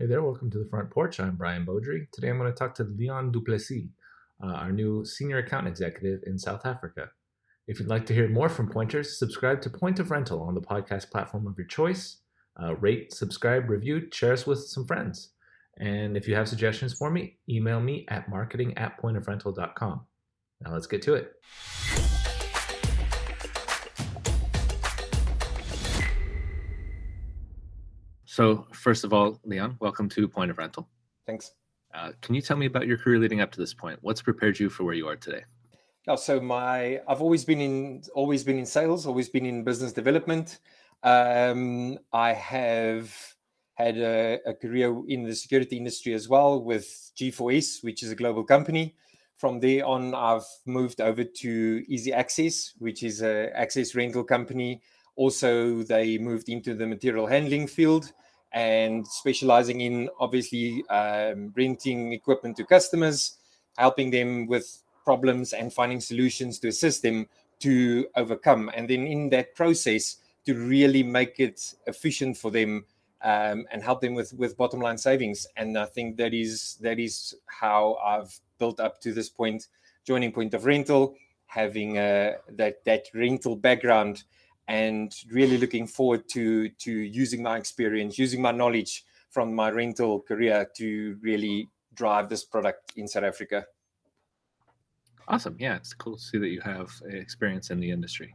Hey there, welcome to the front porch. I'm Brian Beaudry. Today I'm going to talk to Leon Du Plessis, uh, our new senior account executive in South Africa. If you'd like to hear more from Pointers, subscribe to Point of Rental on the podcast platform of your choice. Uh, rate, subscribe, review, share us with some friends. And if you have suggestions for me, email me at marketing at pointofrental.com. Now let's get to it. So, first of all, Leon, welcome to Point of Rental. Thanks. Uh, can you tell me about your career leading up to this point? What's prepared you for where you are today? Yeah, so my I've always been in always been in sales, always been in business development. Um, I have had a, a, career in the security industry as well with G4S, which is a global company. From there on, I've moved over to Easy Access, which is a access rental company. Also, they moved into the material handling field and specializing in obviously um, renting equipment to customers, helping them with problems and finding solutions to assist them to overcome. And then in that process, to really make it efficient for them um, and help them with with bottom line savings. And I think that is that is how I've built up to this point, joining Point of Rental, having uh, that that rental background and really looking forward to to using my experience, using my knowledge from my rental career to really drive this product in South Africa. Awesome. Yeah, it's cool to see that you have experience in the industry.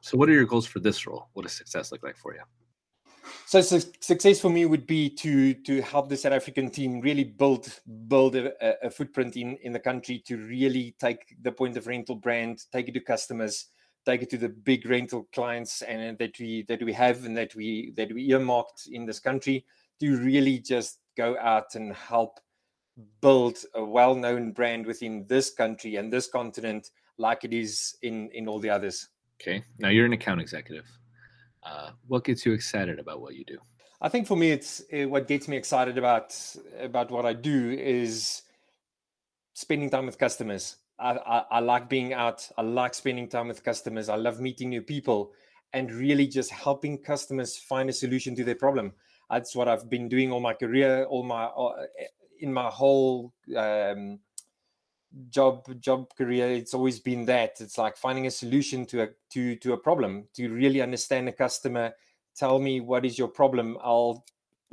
So, what are your goals for this role? What does success look like for you? So, su- success for me would be to to help the South African team really build build a, a, footprint in in the country to really take the point of rental brand, take it to customers, take it to the big rental clients and that we that we have and that we that we earmarked in this country to really just go out and help build a well-known brand within this country and this continent like it is in in all the others. Okay. Now you're an account executive. Uh, what gets you excited about what you do? I think for me it's it, what gets me excited about about what i do is spending time with customers I, I, like being out. I like spending time with customers. I love meeting new people and really just helping customers find a solution to their problem. That's what I've been doing all my career, all my in my whole um, job job career. It's always been that. It's like finding a solution to a to to a problem. To really understand the customer, tell me what is your problem. I'll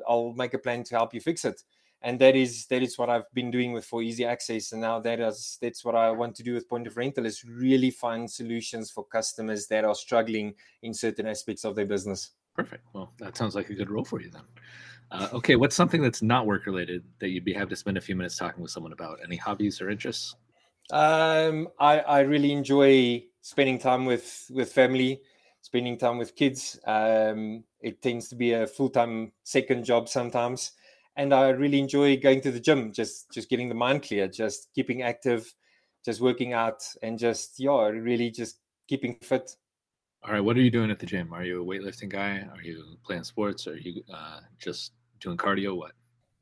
I'll make a plan to help you fix it and that is that is what I've been doing with for easy access and now that is that's what I want to do with point of rental is really find solutions for customers that are struggling in certain aspects of their business. Perfect. Well that sounds like a good role for you then. Uh, okay what's something that's not work related that you'd be happy to spend a few minutes talking with someone about? Any hobbies or interests? Um, I, I really enjoy spending time with with family spending time with kids. Um, it tends to be a full-time second job sometimes and I really enjoy going to the gym, just just getting the mind clear, just keeping active, just working out, and just yeah, really just keeping fit. All right, what are you doing at the gym? Are you a weightlifting guy? Are you playing sports? Are you uh, just doing cardio? What?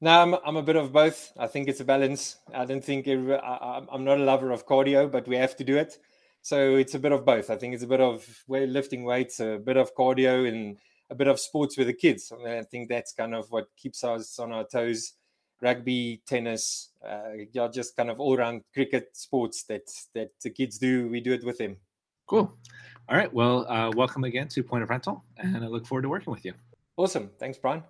No, I'm, I'm a bit of both. I think it's a balance. I don't think every, I, I'm not a lover of cardio, but we have to do it. So it's a bit of both. I think it's a bit of lifting weights, a bit of cardio, and a bit of sports with the kids. I, mean, I think that's kind of what keeps us on our toes. Rugby, tennis, uh, yeah, just kind of all around cricket sports that that the kids do. We do it with them. Cool. All right. Well, uh, welcome again to Point of Rental, and I look forward to working with you. Awesome. Thanks, Brian.